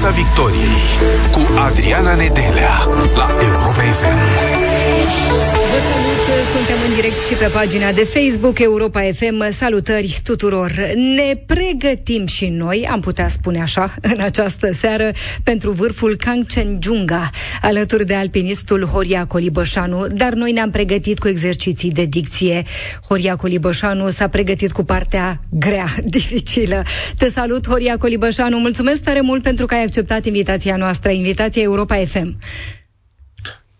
Piața Victoriei cu Adriana Nedelea la Europa FM. Vă salut, suntem în direct și pe pagina de Facebook Europa FM. Salutări tuturor! Ne pregătim și noi, am putea spune așa, în această seară pentru vârful Kangchenjunga, alături de alpinistul Horia Colibășanu, dar noi ne-am pregătit cu exerciții de dicție. Horia Colibășanu s-a pregătit cu partea grea, dificilă. Te salut, Horia Colibășanu, mulțumesc tare mult pentru că ai acceptat invitația noastră, invitația Europa FM.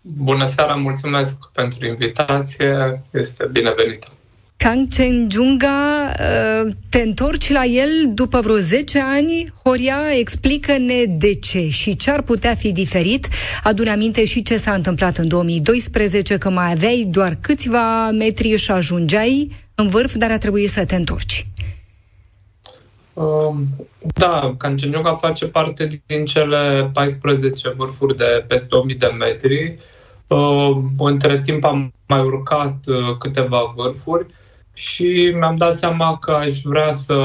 Bună seara, mulțumesc pentru invitație, este binevenită. Kang Junga, uh, te întorci la el după vreo 10 ani. Horia, explică-ne de ce și ce ar putea fi diferit. Adune aminte și ce s-a întâmplat în 2012, că mai aveai doar câțiva metri și ajungeai în vârf, dar a trebuit să te întorci. Um, da, Canceniuga face parte din cele 14 vârfuri de peste 1000 de metri. Uh, între timp am mai urcat uh, câteva vârfuri și mi-am dat seama că aș vrea să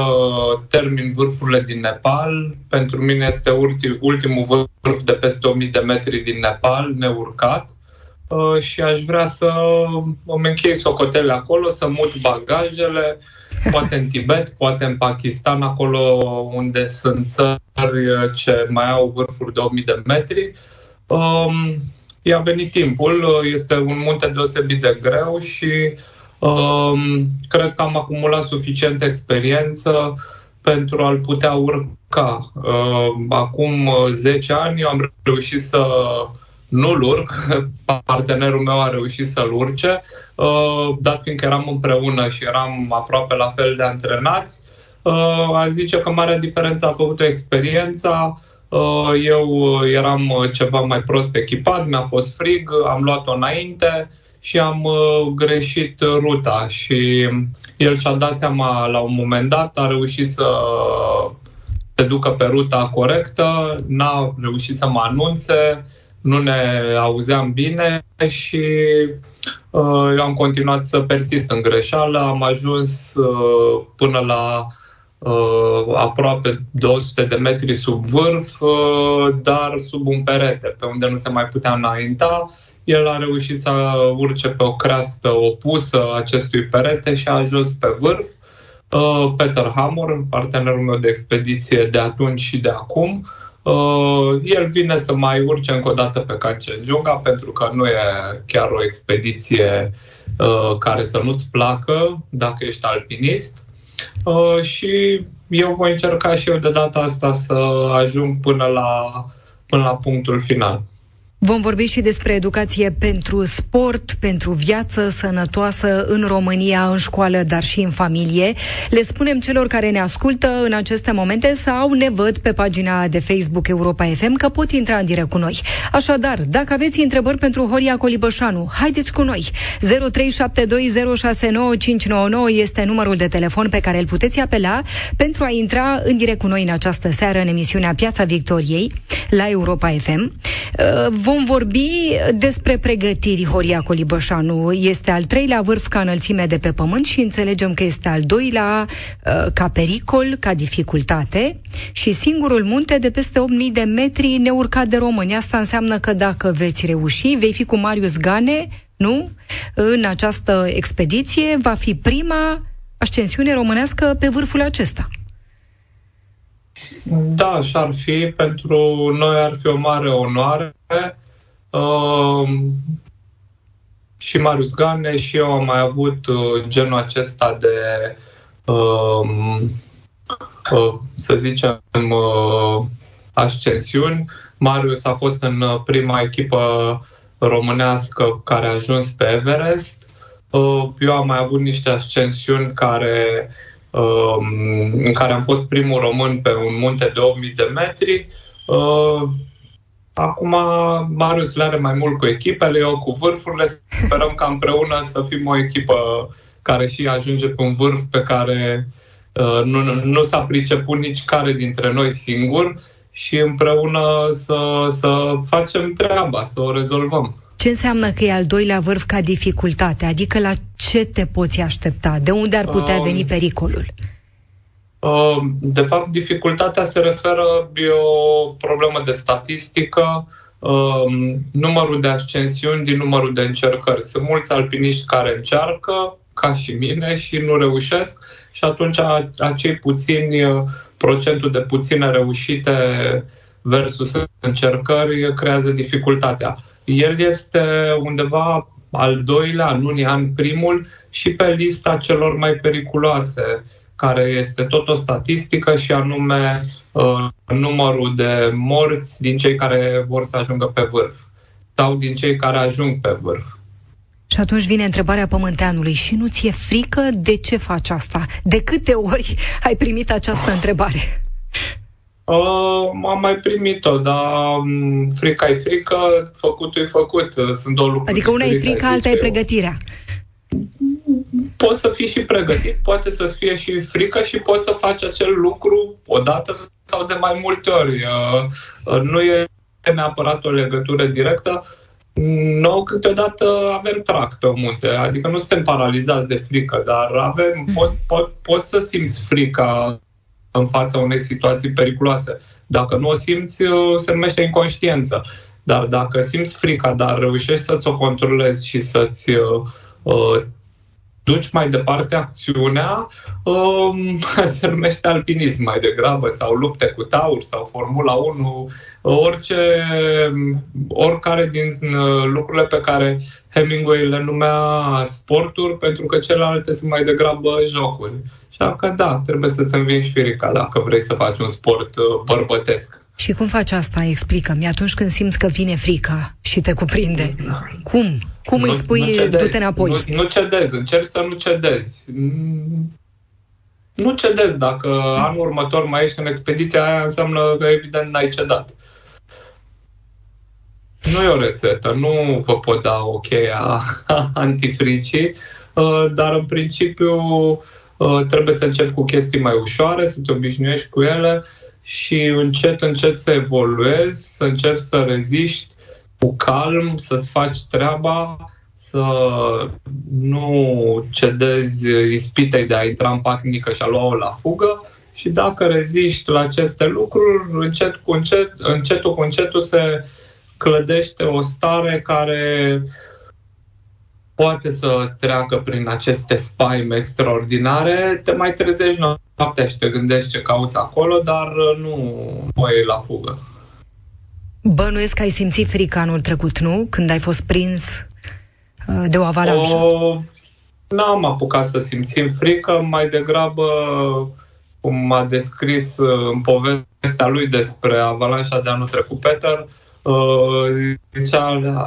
termin vârfurile din Nepal. Pentru mine este ultimul vârf de peste 1000 de metri din Nepal, neurcat. Uh, și aș vrea să îmi închei socotele acolo, să mut bagajele, poate în Tibet, poate în Pakistan, acolo unde sunt țări ce mai au vârfuri de 1000 de metri. Um, i-a venit timpul, este un munte deosebit de greu și um, cred că am acumulat suficientă experiență pentru a-l putea urca. Uh, acum 10 ani eu am reușit să nu-l urc, partenerul meu a reușit să-l urce, uh, dat fiindcă eram împreună și eram aproape la fel de antrenați, uh, a zice că marea diferență a făcut experiența, uh, eu eram ceva mai prost echipat, mi-a fost frig, am luat-o înainte și am greșit ruta și el și-a dat seama la un moment dat, a reușit să se ducă pe ruta corectă, n-a reușit să mă anunțe, nu ne auzeam bine și uh, eu am continuat să persist în greșeală. Am ajuns uh, până la uh, aproape 200 de metri sub vârf, uh, dar sub un perete, pe unde nu se mai putea înainta. El a reușit să urce pe o creastă opusă acestui perete și a ajuns pe vârf. Uh, Peter Hammer, partenerul meu de expediție de atunci și de acum, uh, Uh, el vine să mai urce încă o dată pe Kanchenjunga pentru că nu e chiar o expediție uh, care să nu-ți placă dacă ești alpinist. Uh, și eu voi încerca și eu de data asta să ajung până la, până la punctul final. Vom vorbi și despre educație pentru sport, pentru viață sănătoasă în România, în școală, dar și în familie. Le spunem celor care ne ascultă în aceste momente sau ne văd pe pagina de Facebook Europa FM că pot intra în direct cu noi. Așadar, dacă aveți întrebări pentru Horia Colibășanu, haideți cu noi. 0372069599 este numărul de telefon pe care îl puteți apela pentru a intra în direct cu noi în această seară în emisiunea Piața Victoriei la Europa FM Vom vorbi despre pregătiri Horia Colibășanu. Este al treilea vârf ca înălțime de pe pământ și înțelegem că este al doilea uh, ca pericol, ca dificultate și singurul munte de peste 8000 de metri neurcat de români. Asta înseamnă că dacă veți reuși, vei fi cu Marius Gane, nu? În această expediție va fi prima ascensiune românească pe vârful acesta. Da, așa ar fi. Pentru noi ar fi o mare onoare. Uh, și Marius Gane și eu am mai avut uh, genul acesta de, uh, uh, să zicem, uh, ascensiuni. Marius a fost în uh, prima echipă românească care a ajuns pe Everest. Uh, eu am mai avut niște ascensiuni care Um, în care am fost primul român pe un munte de 8000 de metri. Uh, acum Marius le are mai mult cu echipele, eu cu vârfurile. Sperăm ca împreună să fim o echipă care și ajunge pe un vârf pe care uh, nu, nu s-a priceput nici care dintre noi singur și împreună să, să facem treaba, să o rezolvăm. Ce înseamnă că e al doilea vârf ca dificultate? Adică la ce te poți aștepta? De unde ar putea veni pericolul? Uh, de fapt, dificultatea se referă e o problemă de statistică, uh, numărul de ascensiuni din numărul de încercări. Sunt mulți alpiniști care încearcă, ca și mine, și nu reușesc și atunci acei puțini, uh, procentul de puține reușite versus încercări creează dificultatea. El este undeva al doilea, în unii ani primul, și pe lista celor mai periculoase care este tot o statistică și anume uh, numărul de morți din cei care vor să ajungă pe vârf sau din cei care ajung pe vârf. Și atunci vine întrebarea pământeanului. Și nu ți-e frică de ce faci asta? De câte ori ai primit această întrebare? Uh, am mai primit-o, dar um, frica e frică, făcutul e făcut. Sunt două lucruri. Adică una e frica, alta e pregătirea poți să fii și pregătit, poate să fie și frică și poți să faci acel lucru odată sau de mai multe ori. Uh, uh, nu e neapărat o legătură directă. Noi câteodată avem trac pe munte, adică nu suntem paralizați de frică, dar avem, mm. poți, po, poți să simți frica în fața unei situații periculoase. Dacă nu o simți, uh, se numește inconștiență. Dar dacă simți frica, dar reușești să-ți o controlezi și să-ți uh, duci mai departe acțiunea, um, se numește alpinism mai degrabă, sau lupte cu taur, sau Formula 1, orice, oricare din uh, lucrurile pe care Hemingway le numea sporturi, pentru că celelalte sunt mai degrabă jocuri. Și că da, trebuie să-ți învingi firica dacă vrei să faci un sport uh, bărbătesc. Și cum faci asta? Explică-mi. Atunci când simți că vine frica și te cuprinde, cum? Cum nu, îi spui, nu du-te înapoi? Nu, nu cedezi, încerci să nu cedezi. Nu cedezi. Dacă anul următor mai ești în expediția aia, înseamnă că evident n-ai cedat. Nu e o rețetă, nu vă pot da o cheie a antifricii, uh, dar în principiu uh, trebuie să încep cu chestii mai ușoare, să te obișnuiești cu ele și încet, încet să evoluezi, să încerci să reziști cu calm, să-ți faci treaba, să nu cedezi ispitei de a intra în panică și a lua-o la fugă. Și dacă reziști la aceste lucruri, încet cu încet, încetul cu încetul se clădește o stare care poate să treacă prin aceste spaime extraordinare, te mai trezești noaptea și te gândești ce cauți acolo, dar nu, nu e la fugă. Bănuiesc că ai simțit frică anul trecut, nu? Când ai fost prins uh, de o avalanșă. O, n-am apucat să simțim frică, mai degrabă, cum a descris uh, în povestea lui despre avalanșa de anul trecut, Peter, uh, zicea,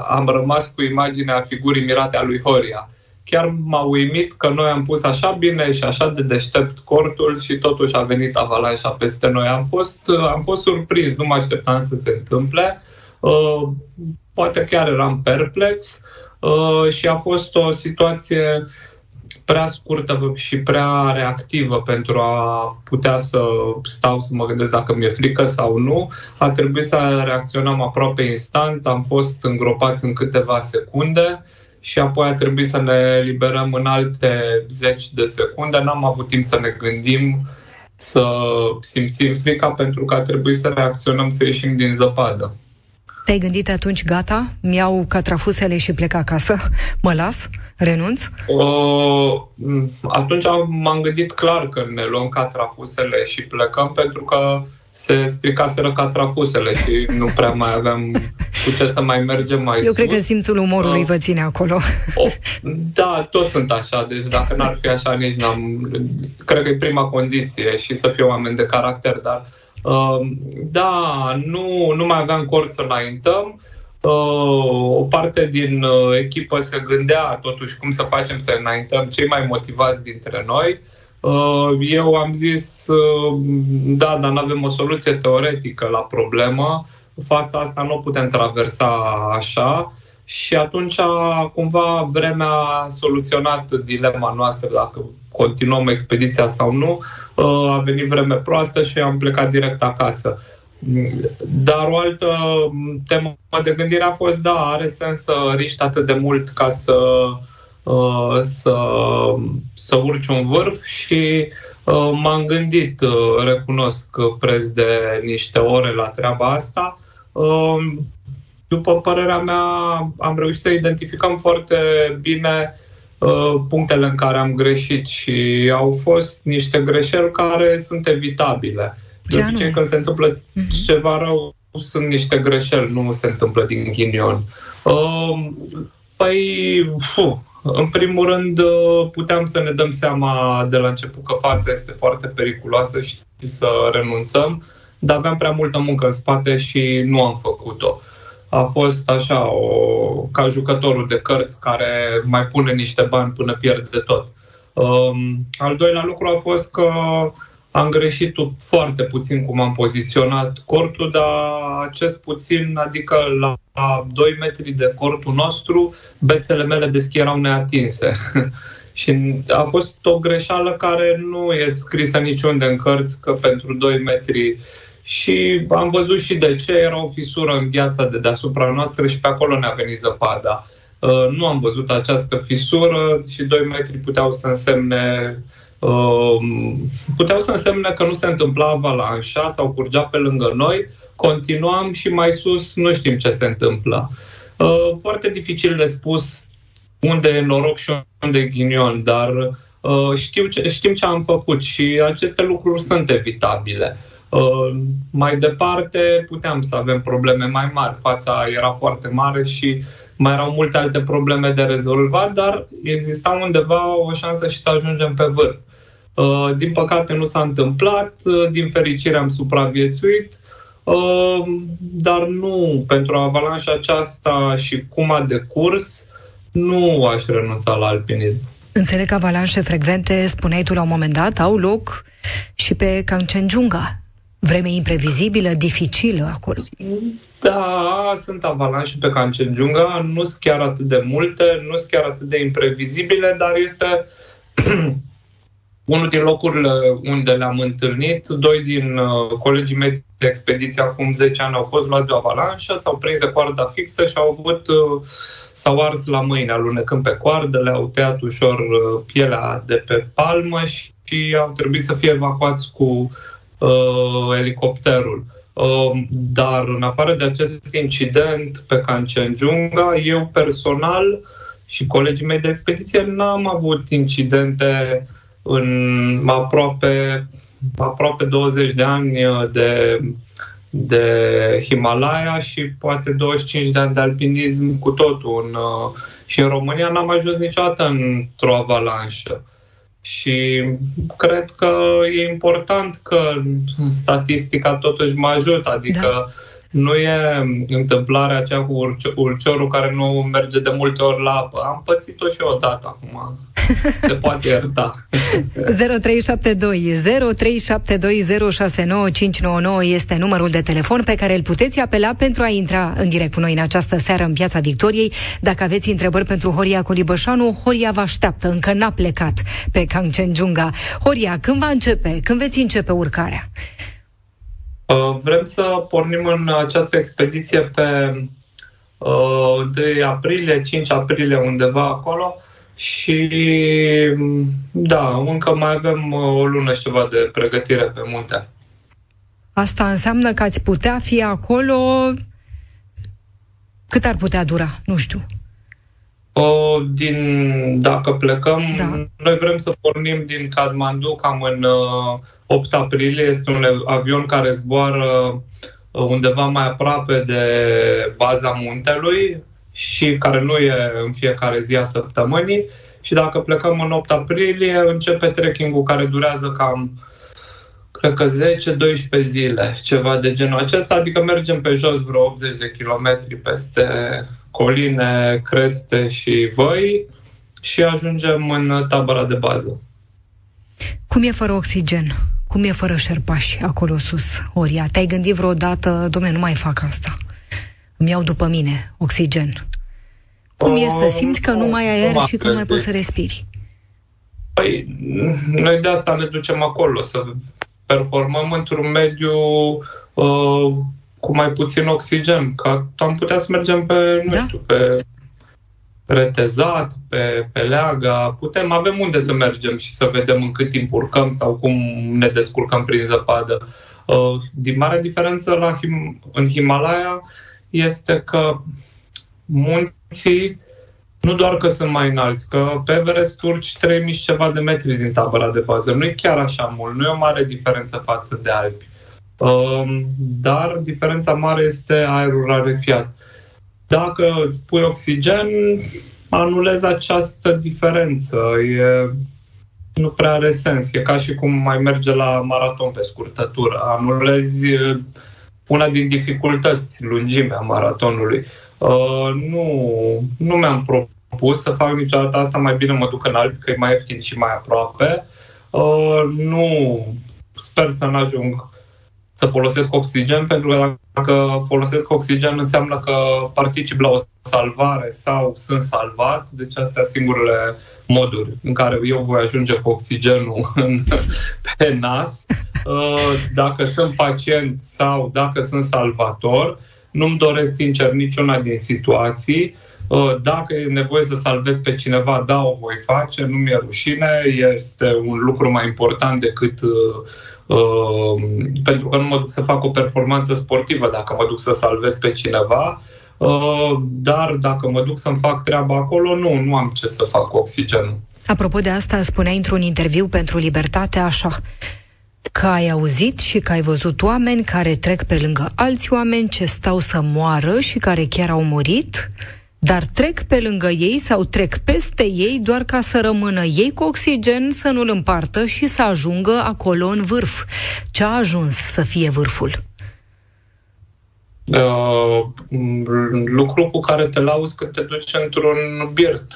am rămas cu imaginea figurii mirate a lui Horia chiar m-a uimit că noi am pus așa bine și așa de deștept cortul și totuși a venit avalanșa peste noi. Am fost, am fost surprins, nu mă așteptam să se întâmple. Uh, poate chiar eram perplex uh, și a fost o situație prea scurtă și prea reactivă pentru a putea să stau să mă gândesc dacă mi-e frică sau nu. A trebuit să reacționăm aproape instant, am fost îngropați în câteva secunde și apoi a trebuit să ne liberăm în alte zeci de secunde. N-am avut timp să ne gândim, să simțim frica pentru că a trebuit să reacționăm, să ieșim din zăpadă. Te-ai gândit atunci, gata, mi-au catrafusele și plec acasă, mă las, renunț? Uh, atunci m-am gândit clar că ne luăm catrafusele și plecăm pentru că se stricaseră catrafusele și nu prea mai aveam cu ce să mai mergem mai Eu sus. cred că simțul umorului uh, vă ține acolo. O, da, toți sunt așa, deci dacă n-ar fi așa, nici n-am... Cred că e prima condiție și să fie oameni de caracter, dar uh, da, nu, nu mai aveam cort să înaintăm. Uh, o parte din uh, echipă se gândea totuși cum să facem să înaintăm cei mai motivați dintre noi. Uh, Uh, eu am zis, uh, da, dar nu avem o soluție teoretică la problemă, fața asta nu o putem traversa așa și atunci cumva vremea a soluționat dilema noastră dacă continuăm expediția sau nu. Uh, a venit vreme proastă și am plecat direct acasă. Dar o altă temă de gândire a fost, da, are sens să riști atât de mult ca să uh, Uh, să, să urci un vârf și Uh, m-am gândit, uh, recunosc, preț de niște ore la treaba asta. Uh, după părerea mea, am reușit să identificăm foarte bine punctele în care am greșit și au fost niște greșeli care sunt evitabile. De obicei, când se întâmplă uh-huh. ceva rău, sunt niște greșeli, nu se întâmplă din ghinion. Păi, fuh, în primul rând, uh, puteam să ne dăm seama de la început că fața este foarte periculoasă și să renunțăm, dar aveam prea multă muncă în spate și nu am făcut-o. A fost așa, o, ca jucătorul de cărți care mai pune niște bani până pierde tot. Um, al doilea lucru a fost că am greșit foarte puțin cum am poziționat cortul, dar acest puțin, adică la 2 metri de cortul nostru, bețele mele de schi erau neatinse. și a fost o greșeală care nu e scrisă niciunde în cărți, că pentru 2 metri și am văzut și de ce era o fisură în gheața de deasupra noastră și pe acolo ne-a venit zăpada. Uh, nu am văzut această fisură și 2 metri puteau să însemne Ehm, puteau să însemne că nu se întâmpla avalanșa sau curgea pe lângă noi, continuam și mai sus nu știm ce se întâmplă. Ehm, foarte dificil de spus unde e noroc și unde e ghinion, dar ehm, știu ce, știm ce am făcut și aceste lucruri sunt evitabile. Mai departe puteam să avem probleme mai mari, fața era foarte mare și mai erau multe alte probleme de rezolvat, dar exista undeva o șansă și să ajungem pe vârf. Uh, din păcate nu s-a întâmplat, uh, din fericire am supraviețuit, uh, dar nu, pentru avalanșa aceasta și cum a decurs, nu aș renunța la alpinism. Înțeleg că avalanșe frecvente, spuneai tu la un moment dat, au loc și pe Kangchenjunga. Vreme imprevizibilă, dificilă acolo. Da, sunt avalanșe pe Kangchenjunga, nu sunt chiar atât de multe, nu sunt chiar atât de imprevizibile, dar este unul din locurile unde le-am întâlnit, doi din uh, colegii mei de expediție acum 10 ani au fost luați de o avalanșă, s-au prins de coarda fixă și au avut, uh, s-au ars la mâini, alunecând pe coardă, le-au tăiat ușor uh, pielea de pe palmă și, și au trebuit să fie evacuați cu uh, elicopterul. Uh, dar în afară de acest incident pe Kanchenjunga, eu personal și colegii mei de expediție n-am avut incidente uh, în aproape, aproape 20 de ani de, de Himalaya și poate 25 de ani de alpinism cu totul. În, și în România n-am ajuns niciodată într-o avalanșă. Și cred că e important că statistica totuși mă ajută, adică da. Nu e întâmplarea aceea cu ulciorul care nu merge de multe ori la apă. Am pățit-o și eu odată acum. Se poate ierta. 0372 este numărul de telefon pe care îl puteți apela pentru a intra în direct cu noi în această seară în Piața Victoriei. Dacă aveți întrebări pentru Horia Colibășanu, Horia vă așteaptă, încă n-a plecat pe Kangchenjunga. Horia, când va începe? Când veți începe urcarea? Uh, vrem să pornim în această expediție pe uh, 1 aprilie, 5 aprilie, undeva acolo. Și da, încă mai avem uh, o lună și ceva de pregătire pe munte. Asta înseamnă că ați putea fi acolo cât ar putea dura? Nu știu. O, din, dacă plecăm, da. noi vrem să pornim din Kathmandu cam în uh, 8 aprilie. Este un avion care zboară uh, undeva mai aproape de baza muntelui, și care nu e în fiecare zi a săptămânii. Și dacă plecăm în 8 aprilie, începe trekking-ul care durează cam cred că 10-12 zile, ceva de genul acesta, adică mergem pe jos vreo 80 de kilometri peste coline, creste și văi și ajungem în tabăra de bază. Cum e fără oxigen? Cum e fără șerpași acolo sus, Oria? Te-ai gândit vreodată, domne, nu mai fac asta? Îmi iau după mine oxigen. Cum e să simți că nu mai ai aer și că nu mai poți să respiri? Păi, noi de asta ne ducem acolo, să performăm într-un mediu uh, cu mai puțin oxigen, că am putea să mergem pe, nu da. știu, pe retezat, pe, pe leaga, putem, avem unde să mergem și să vedem în cât timp urcăm sau cum ne descurcăm prin zăpadă. Uh, din mare diferență la Him- în Himalaya este că munții nu doar că sunt mai înalți, că pe Everest urci 3000 și ceva de metri din tabăra de bază. Nu e chiar așa mult, nu e o mare diferență față de Alpi. Um, dar diferența mare este aerul rarefiat. Dacă îți pui oxigen, anulezi această diferență. E, nu prea are sens. E ca și cum mai merge la maraton pe scurtătură. Anulezi una din dificultăți, lungimea maratonului. Uh, nu, nu mi-am propus să fac niciodată asta, mai bine mă duc în Alpi, că e mai ieftin și mai aproape. Uh, nu, sper să nu ajung să folosesc oxigen, pentru că dacă folosesc oxigen înseamnă că particip la o salvare sau sunt salvat, deci astea singurele moduri în care eu voi ajunge cu oxigenul în, pe nas. Uh, dacă sunt pacient sau dacă sunt salvator, nu-mi doresc sincer niciuna din situații. Uh, dacă e nevoie să salvez pe cineva, da, o voi face, nu mi-e rușine, este un lucru mai important decât uh, uh, pentru că nu mă duc să fac o performanță sportivă dacă mă duc să salvez pe cineva, uh, dar dacă mă duc să-mi fac treaba acolo, nu, nu am ce să fac cu oxigenul. Apropo de asta, spuneai într-un interviu pentru Libertate așa, că ai auzit și că ai văzut oameni care trec pe lângă alți oameni ce stau să moară și care chiar au murit, dar trec pe lângă ei sau trec peste ei doar ca să rămână ei cu oxigen, să nu-l împartă și să ajungă acolo în vârf. Ce a ajuns să fie vârful? Uh, lucru cu care te lauzi când te duci într-un birt.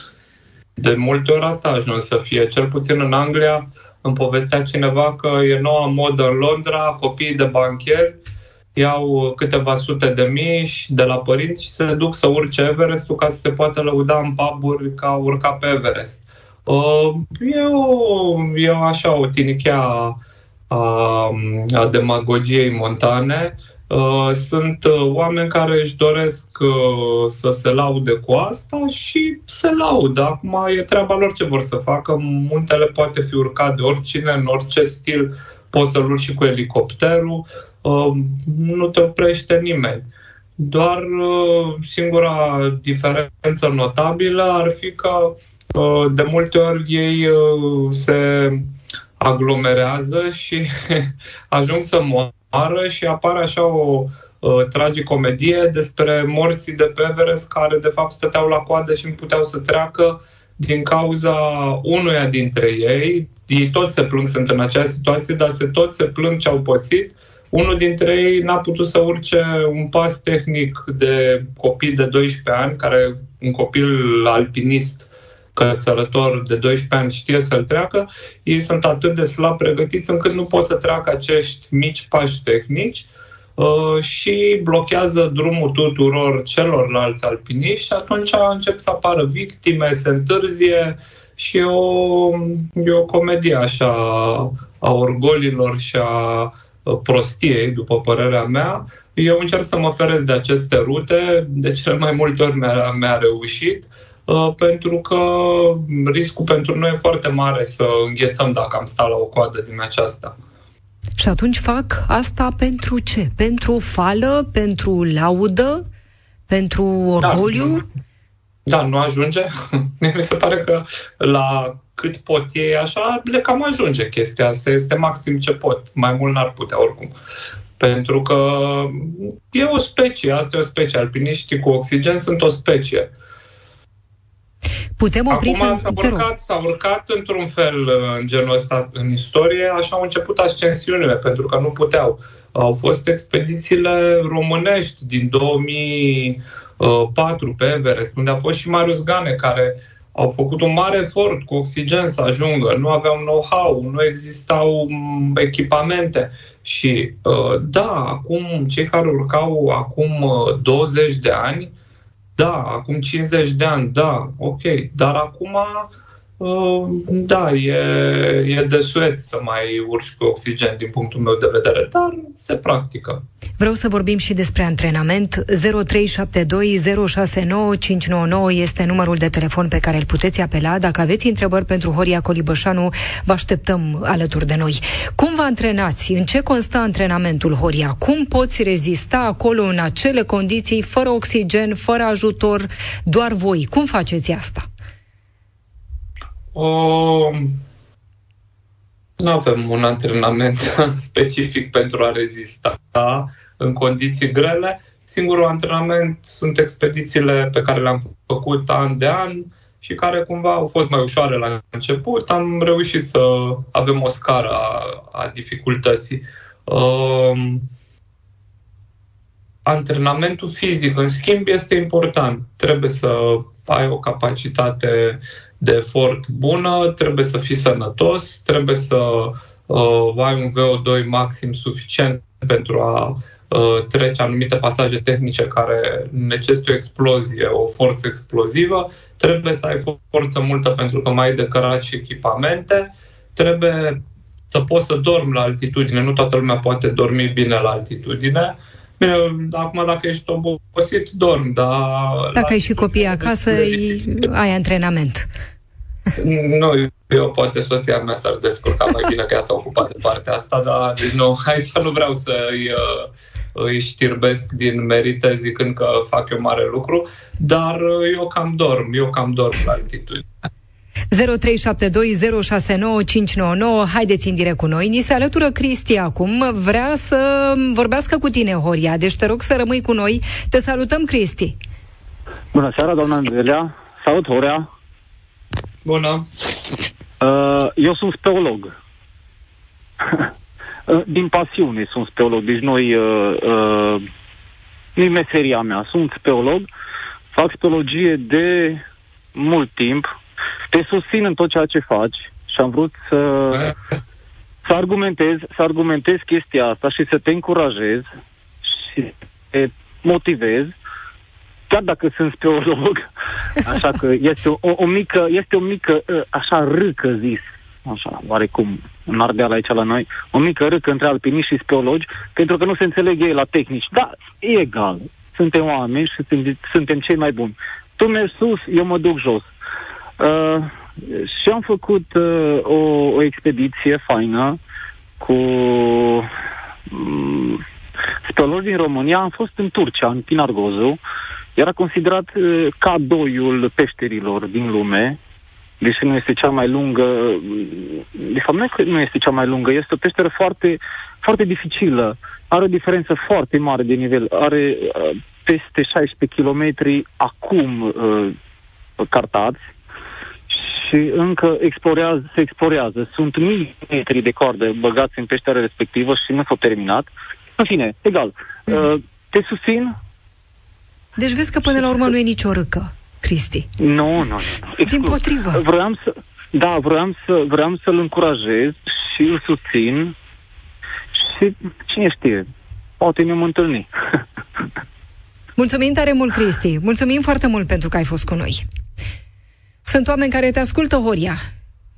De multe ori asta a ajuns să fie, cel puțin în Anglia, îmi povestea cineva că e noua modă în Londra, copiii de bancheri iau câteva sute de mii de la părinți și se duc să urce Everestul ca să se poată lăuda în puburi ca urca pe Everest. Uh, e, o, e așa o tinichea a, a demagogiei montane. Uh, sunt uh, oameni care își doresc uh, să se laude cu asta și se laudă. Acum e treaba lor ce vor să facă. Muntele poate fi urcat de oricine, în orice stil. Poți să-l urci și cu elicopterul. Nu te oprește nimeni. Doar singura diferență notabilă ar fi că de multe ori ei se aglomerează și ajung să moară moară și apare așa o uh, tragicomedie despre morții de pe Everest care de fapt stăteau la coadă și nu puteau să treacă din cauza unuia dintre ei. Ei toți se plâng, sunt în aceeași situație, dar se toți se plâng ce au pățit. Unul dintre ei n-a putut să urce un pas tehnic de copii de 12 ani, care un copil alpinist cățărător de 12 ani știe să-l treacă, ei sunt atât de slab pregătiți încât nu pot să treacă acești mici pași tehnici uh, și blochează drumul tuturor celorlalți alpiniști și atunci încep să apară victime, se întârzie și e o, e o comedie așa a orgolilor și a prostiei, după părerea mea. Eu încerc să mă feresc de aceste rute, de cele mai multe ori mi-a, mi-a reușit. Uh, pentru că riscul pentru noi e foarte mare să înghețăm dacă am stat la o coadă din aceasta. Și atunci fac asta pentru ce? Pentru fală? Pentru laudă? Pentru orgoliu? Da, da nu ajunge. Mi se pare că la cât pot ei așa, le cam ajunge chestia asta. Este maxim ce pot. Mai mult n-ar putea oricum. Pentru că e o specie, asta e o specie. Alpiniștii cu oxigen sunt o specie. Uh, Putem opri Acum s-a urcat, s-a urcat într-un fel uh, în genul ăsta în istorie, așa au început ascensiunile, pentru că nu puteau. Au fost expedițiile românești din 2004 pe Everest, unde a fost și Marius Gane, care au făcut un mare efort cu oxigen să ajungă, nu aveau know-how, nu existau mm, echipamente. Și uh, da, acum cei care urcau acum 20 uh, de ani, da, acum 50 de ani, da, ok, dar acum Uh, da, e, e de suet să mai urci cu oxigen din punctul meu de vedere, dar se practică. Vreau să vorbim și despre antrenament. 0372069599 este numărul de telefon pe care îl puteți apela. Dacă aveți întrebări pentru Horia Colibășanu, vă așteptăm alături de noi. Cum vă antrenați? În ce constă antrenamentul, Horia? Cum poți rezista acolo în acele condiții, fără oxigen, fără ajutor, doar voi? Cum faceți asta? O... Nu avem un antrenament specific pentru a rezista în condiții grele. Singurul antrenament sunt expedițiile pe care le-am făcut an de an și care cumva au fost mai ușoare la început. Am reușit să avem o scară a, a dificultății. Uh, antrenamentul fizic, în schimb, este important. Trebuie să ai o capacitate de efort bună, trebuie să fii sănătos, trebuie să uh, ai un VO2 maxim suficient pentru a uh, trece anumite pasaje tehnice care necesită o explozie, o forță explozivă, trebuie să ai forță multă pentru că mai ai de cărat și echipamente, trebuie să poți să dormi la altitudine, nu toată lumea poate dormi bine la altitudine, uh, Bine, acum dacă ești obosit, dormi, dar... Dacă ai și copii acasă, ai antrenament. Nu, eu poate soția mea s-ar descurca mai bine că ea s-a ocupat de partea asta, dar deci nu, aici nu vreau să îi, uh, îi știrbesc din merite zicând că fac eu mare lucru, dar eu cam dorm, eu cam dorm la altitudine. 0372069599. Haideți în direct cu noi. Ni se alătură Cristi acum. Vrea să vorbească cu tine, Horia. Deci te rog să rămâi cu noi. Te salutăm, Cristi. Bună seara, doamna Andelea. Salut, Horia. Bună. Uh, eu sunt speolog. Din pasiune sunt speolog. Deci noi... Uh, uh, nu meseria mea. Sunt speolog. Fac speologie de mult timp te susțin în tot ceea ce faci și am vrut să, să argumentez, să argumentez chestia asta și să te încurajez și te motivez chiar dacă sunt speolog, așa că este o, o, o mică, este o mică, ă, așa râcă zis, așa, oarecum, în Ardeal aici la noi, o mică râcă între alpiniști și speologi, pentru că nu se înțeleg ei la tehnici. Da, e egal. Suntem oameni și suntem, suntem cei mai buni. Tu mergi sus, eu mă duc jos. Uh, și am făcut uh, o, o expediție faină cu um, speleologi din România. Am fost în Turcia, în Pinargozu. Era considerat uh, ca doiul peșterilor din lume, deși nu este cea mai lungă, de fapt nu este, nu este cea mai lungă, este o peșteră foarte, foarte dificilă. Are o diferență foarte mare de nivel. Are uh, peste 16 km acum uh, cartați și încă explorează, se explorează. Sunt mii de metri de corde băgați în peștera respectivă și nu s-au terminat. În fine, egal. Mm. Uh, te susțin? Deci vezi că până la urmă nu e nicio râcă, Cristi. Nu, nu, nu. Din potrivă. Vreau să, da, vreau, să, vreau să-l încurajez și îl susțin și cine știe, poate ne-am întâlnit. Mulțumim tare mult, Cristi. Mulțumim foarte mult pentru că ai fost cu noi. Sunt oameni care te ascultă, Horia,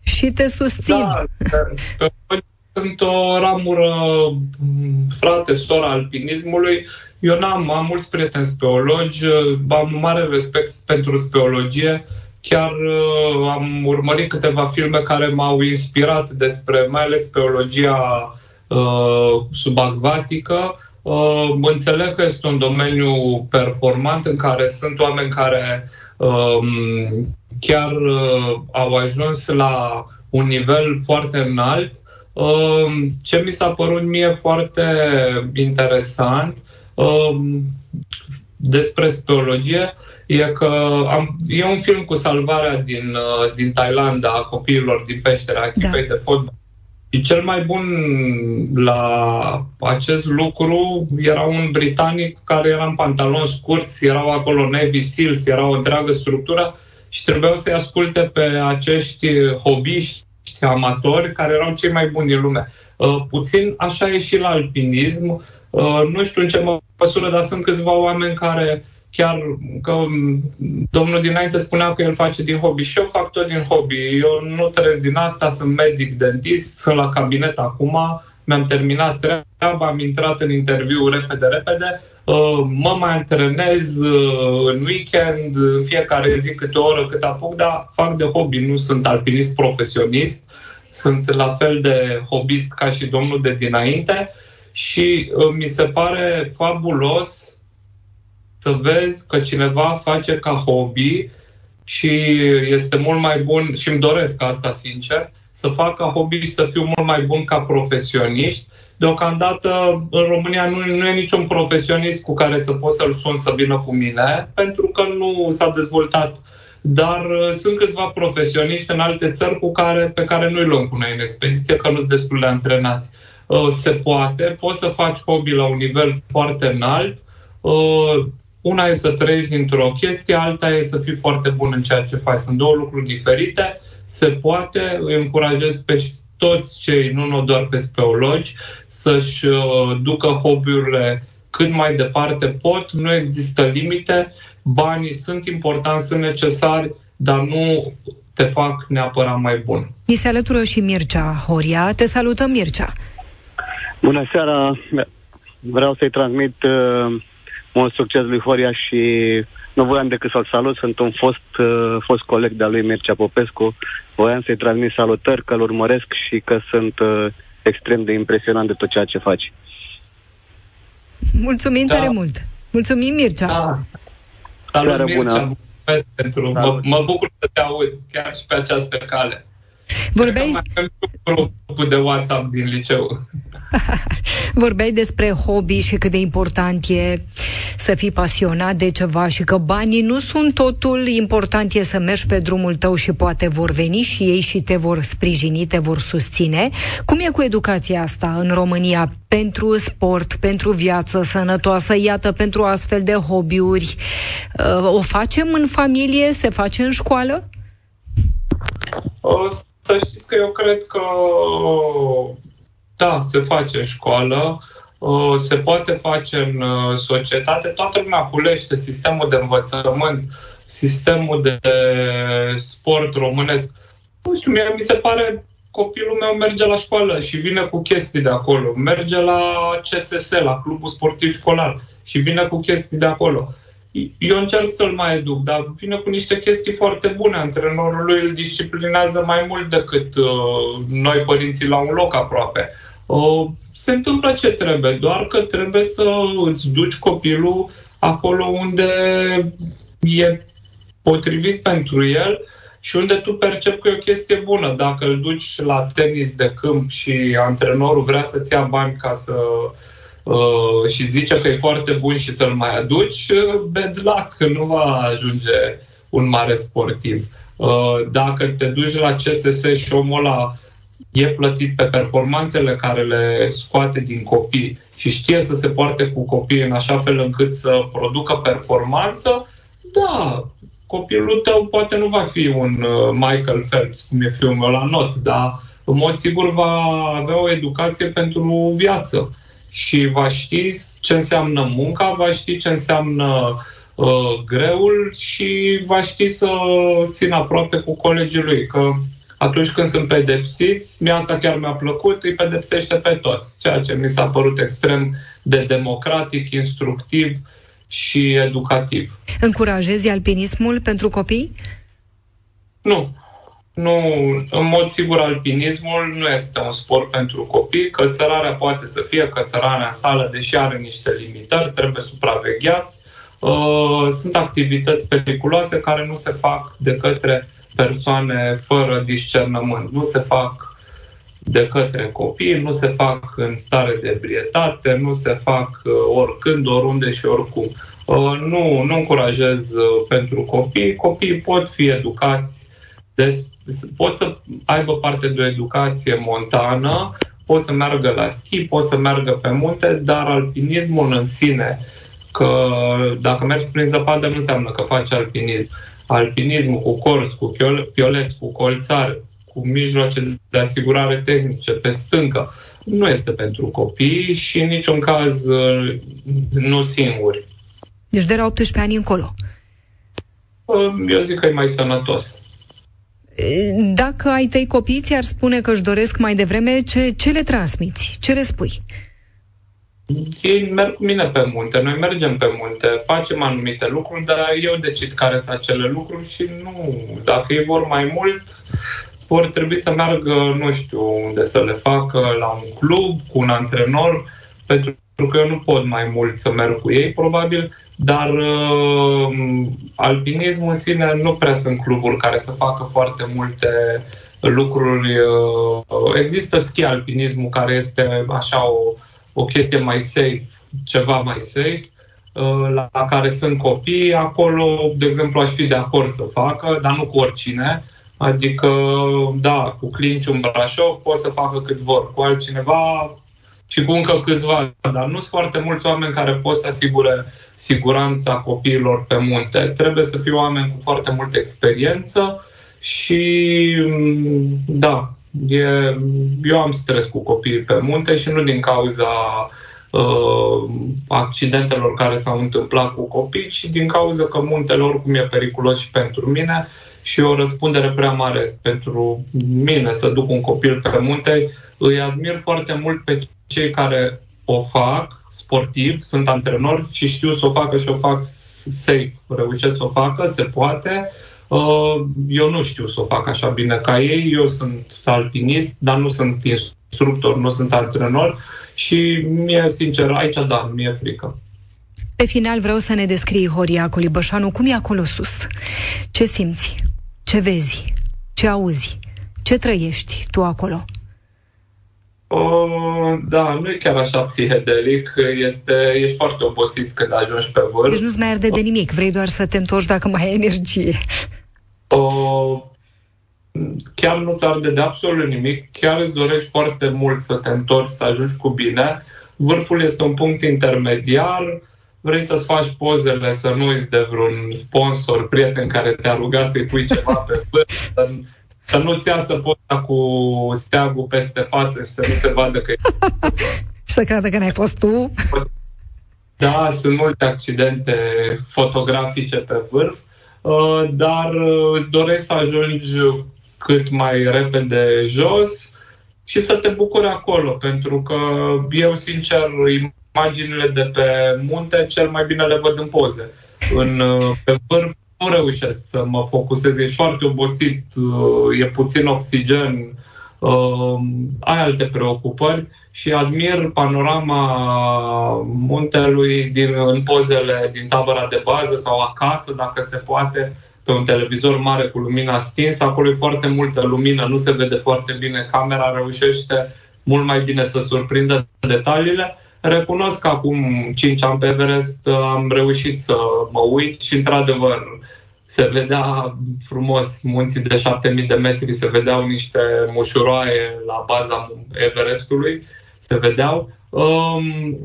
și te susțin. Da, sunt o ramură, frate, sora alpinismului. Eu n-am, am mulți prieteni speologi, am un mare respect pentru speologie. Chiar uh, am urmărit câteva filme care m-au inspirat despre, mai ales speologia uh, subacvatică. Uh, înțeleg că este un domeniu performant în care sunt oameni care um, chiar uh, au ajuns la un nivel foarte înalt. Uh, ce mi s-a părut mie foarte interesant uh, despre speologie e că am, e un film cu salvarea din, uh, din Thailanda a copiilor din peștera da. echipei da. de fotbal. Și cel mai bun la acest lucru era un britanic care era în pantaloni scurți, erau acolo Navy Seals, era o întreagă structură și trebuiau să-i asculte pe acești hobiști amatori care erau cei mai buni din lume. Uh, puțin așa e și la alpinism. Uh, nu știu în ce măsură, dar sunt câțiva oameni care chiar că domnul dinainte spunea că el face din hobby. Și eu fac tot din hobby. Eu nu trăiesc din asta, sunt medic dentist, sunt la cabinet acum, mi-am terminat treaba, am intrat în interviu repede, repede, uh, mă mai antrenez uh, în weekend, în fiecare zi câte o oră cât apuc, dar fac de hobby, nu sunt alpinist profesionist, sunt la fel de hobbyist ca și domnul de dinainte. Și uh, mi se pare fabulos să vezi că cineva face ca hobby și este mult mai bun și îmi doresc asta sincer, să fac ca hobby și să fiu mult mai bun ca profesioniști. Deocamdată în România nu, nu e niciun profesionist cu care să pot să-l sun să vină cu mine, pentru că nu s-a dezvoltat. Dar uh, sunt câțiva profesioniști în alte țări cu care, pe care nu-i luăm cu noi în expediție, că nu sunt destul de antrenați. Uh, se poate, poți să faci hobby la un nivel foarte înalt, uh, una e să trăiești dintr-o chestie, alta e să fii foarte bun în ceea ce faci. Sunt două lucruri diferite. Se poate, îi încurajez pe toți cei, nu, nu doar pe speologi, să-și uh, ducă hobby-urile cât mai departe pot. Nu există limite. Banii sunt importanți, sunt necesari, dar nu te fac neapărat mai bun. Ni se alătură și Mircea Horia. Te salutăm, Mircea! Bună seara! Vreau să-i transmit uh, mult succes lui Horia și nu voiam decât să-l salut. Sunt un fost, uh, fost coleg de-a lui Mircea Popescu. Voiam să-i transmit salutări, că-l urmăresc și că sunt uh, extrem de impresionant de tot ceea ce faci. Mulțumim da. tare mult! Mulțumim, Mircea! Da. Salut, Seară Mircea! Bună. Pentru, mă, mă bucur să te aud chiar și pe această cale. Vorbeai... Mai grupul de WhatsApp din liceu. Vorbeai despre hobby și cât de important e să fii pasionat de ceva și că banii nu sunt totul, important e să mergi pe drumul tău și poate vor veni și ei și te vor sprijini, te vor susține. Cum e cu educația asta în România pentru sport, pentru viață sănătoasă, iată, pentru astfel de hobby-uri? Uh, o facem în familie? Se face în școală? O, să știți că eu cred că da, se face în școală, se poate face în uh, societate. Toată lumea culește sistemul de învățământ, sistemul de sport românesc. Nu știu, mie mi se pare copilul meu merge la școală și vine cu chestii de acolo. Merge la CSS, la clubul sportiv școlar și vine cu chestii de acolo. Eu încerc să-l mai educ, dar vine cu niște chestii foarte bune. Antrenorul lui îl disciplinează mai mult decât uh, noi părinții la un loc aproape. Uh, se întâmplă ce trebuie, doar că trebuie să îți duci copilul acolo unde e potrivit pentru el și unde tu percepi că e o chestie bună. Dacă îl duci la tenis de câmp și antrenorul vrea să-ți ia bani ca să uh, și zice că e foarte bun și să-l mai aduci, uh, bad luck, nu va ajunge un mare sportiv. Uh, dacă te duci la CSS și omul ăla e plătit pe performanțele care le scoate din copii și știe să se poarte cu copii în așa fel încât să producă performanță, da, copilul tău poate nu va fi un uh, Michael Phelps, cum e filmul meu la not, dar în mod sigur va avea o educație pentru viață și va ști ce înseamnă munca, va ști ce înseamnă uh, greul și va ști să țină aproape cu colegii lui, că atunci când sunt pedepsiți, mie asta chiar mi-a plăcut, îi pedepsește pe toți, ceea ce mi s-a părut extrem de democratic, instructiv și educativ. Încurajezi alpinismul pentru copii? Nu. Nu, în mod sigur, alpinismul nu este un sport pentru copii. Cățărarea poate să fie cățărarea în sală, deși are niște limitări, trebuie supravegheați. Uh, sunt activități periculoase care nu se fac de către persoane fără discernământ. Nu se fac de către copii, nu se fac în stare de ebrietate, nu se fac uh, oricând, oriunde și oricum. Uh, nu, nu încurajez uh, pentru copii. Copiii pot fi educați, de, pot să aibă parte de o educație montană, pot să meargă la schi, pot să meargă pe munte, dar alpinismul în sine, că dacă mergi prin zăpadă nu înseamnă că faci alpinism alpinismul cu corți, cu pioleți, cu colțari, cu mijloace de asigurare tehnice pe stâncă, nu este pentru copii și în niciun caz uh, nu singuri. Deci de la 18 ani încolo. Eu zic că e mai sănătos. Dacă ai tăi copii ți-ar spune că își doresc mai devreme, ce, ce le transmiți? Ce le spui? Ei merg cu mine pe munte, noi mergem pe munte, facem anumite lucruri, dar eu decid care sunt acele lucruri și nu, dacă ei vor mai mult, vor trebui să meargă, nu știu unde să le facă, la un club, cu un antrenor, pentru că eu nu pot mai mult să merg cu ei, probabil, dar uh, alpinismul în sine nu prea sunt cluburi care să facă foarte multe lucruri. Uh, există ski alpinismul care este așa o, o chestie mai safe, ceva mai safe, uh, la care sunt copii. Acolo, de exemplu, aș fi de acord să facă, dar nu cu oricine. Adică, da, cu Clinciu în Brașov pot să facă cât vor. Cu altcineva și cu încă câțiva, dar nu sunt foarte mulți oameni care pot să asigure siguranța copiilor pe munte. Trebuie să fie oameni cu foarte multă experiență și da, e, eu am stres cu copiii pe munte și nu din cauza uh, accidentelor care s-au întâmplat cu copii, ci din cauza că muntele oricum e periculos și pentru mine și o răspundere prea mare pentru mine să duc un copil pe munte. Îi admir foarte mult pe cei care o fac sportiv, sunt antrenori și știu să o facă și o fac safe. Reușesc să o facă, se poate. Uh, eu nu știu să o fac așa bine ca ei. Eu sunt alpinist, dar nu sunt instructor, nu sunt antrenor și mie, sincer, aici da, mi-e frică. Pe final vreau să ne descrii Horia Colibășanu cum e acolo sus. Ce simți? Ce vezi? Ce auzi? Ce trăiești tu acolo? O, da, nu e chiar așa psihedelic, este, ești foarte obosit când ajungi pe vârf. Deci nu-ți mai arde de nimic, vrei doar să te întorci dacă mai ai energie. O, chiar nu-ți arde de absolut nimic, chiar îți dorești foarte mult să te întorci, să ajungi cu bine. Vârful este un punct intermediar, vrei să-ți faci pozele, să nu uiți de vreun sponsor, prieten care te-a rugat să-i pui ceva pe vârf, să nu-ți iasă poza cu steagul peste față și să nu se vadă că e... și să creadă că n-ai fost tu. Da, sunt multe accidente fotografice pe vârf, uh, dar uh, îți dorești să ajungi cât mai repede jos și să te bucuri acolo, pentru că eu, sincer, imaginile de pe munte cel mai bine le văd în poze. În, uh, pe vârf nu reușesc să mă focusez, ești foarte obosit, uh, e puțin oxigen, uh, ai alte preocupări și admir panorama muntelui din, în pozele din tabăra de bază sau acasă, dacă se poate, pe un televizor mare cu lumina stinsă. Acolo e foarte multă lumină, nu se vede foarte bine, camera reușește mult mai bine să surprindă detaliile Recunosc că acum 5 ani pe Everest uh, am reușit să mă uit și, într-adevăr, se vedea frumos munții de 7000 de metri, se vedeau niște mușuroaie la baza Everestului, se vedeau. Um,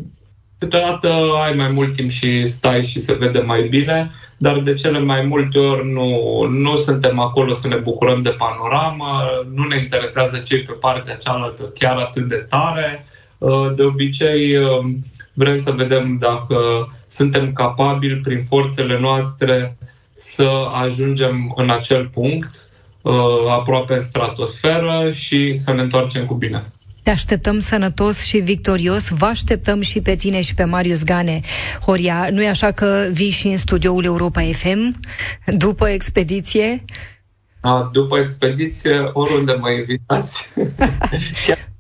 câteodată ai mai mult timp și stai și se vede mai bine, dar de cele mai multe ori nu, nu suntem acolo să ne bucurăm de panoramă, nu ne interesează cei pe partea cealaltă chiar atât de tare. Uh, de obicei, um, vrem să vedem dacă suntem capabili, prin forțele noastre, să ajungem în acel punct, uh, aproape în stratosferă și să ne întoarcem cu bine. Te așteptăm sănătos și victorios. Vă așteptăm și pe tine și pe Marius Gane. Horia, nu e așa că vii și în studioul Europa FM după expediție? A, după expediție, oriunde mă invitați.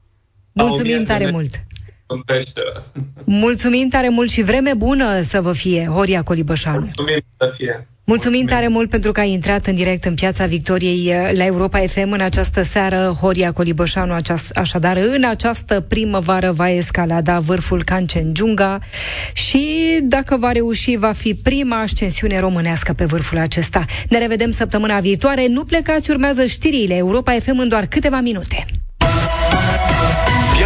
Mulțumim tare mult! În peșteră. Mulțumim tare mult și vreme bună să vă fie, Horia Colibășanu. Mulțumim să fie. Mulțumim tare mult pentru că ai intrat în direct în Piața Victoriei eh, la Europa FM în această seară. Horia Colibășanu, așadar, în această primăvară va escalada vârful Cancenjunga și, dacă va reuși, va fi prima ascensiune românească pe vârful acesta. Ne revedem săptămâna viitoare. Nu plecați, urmează știrile Europa FM în doar câteva minute.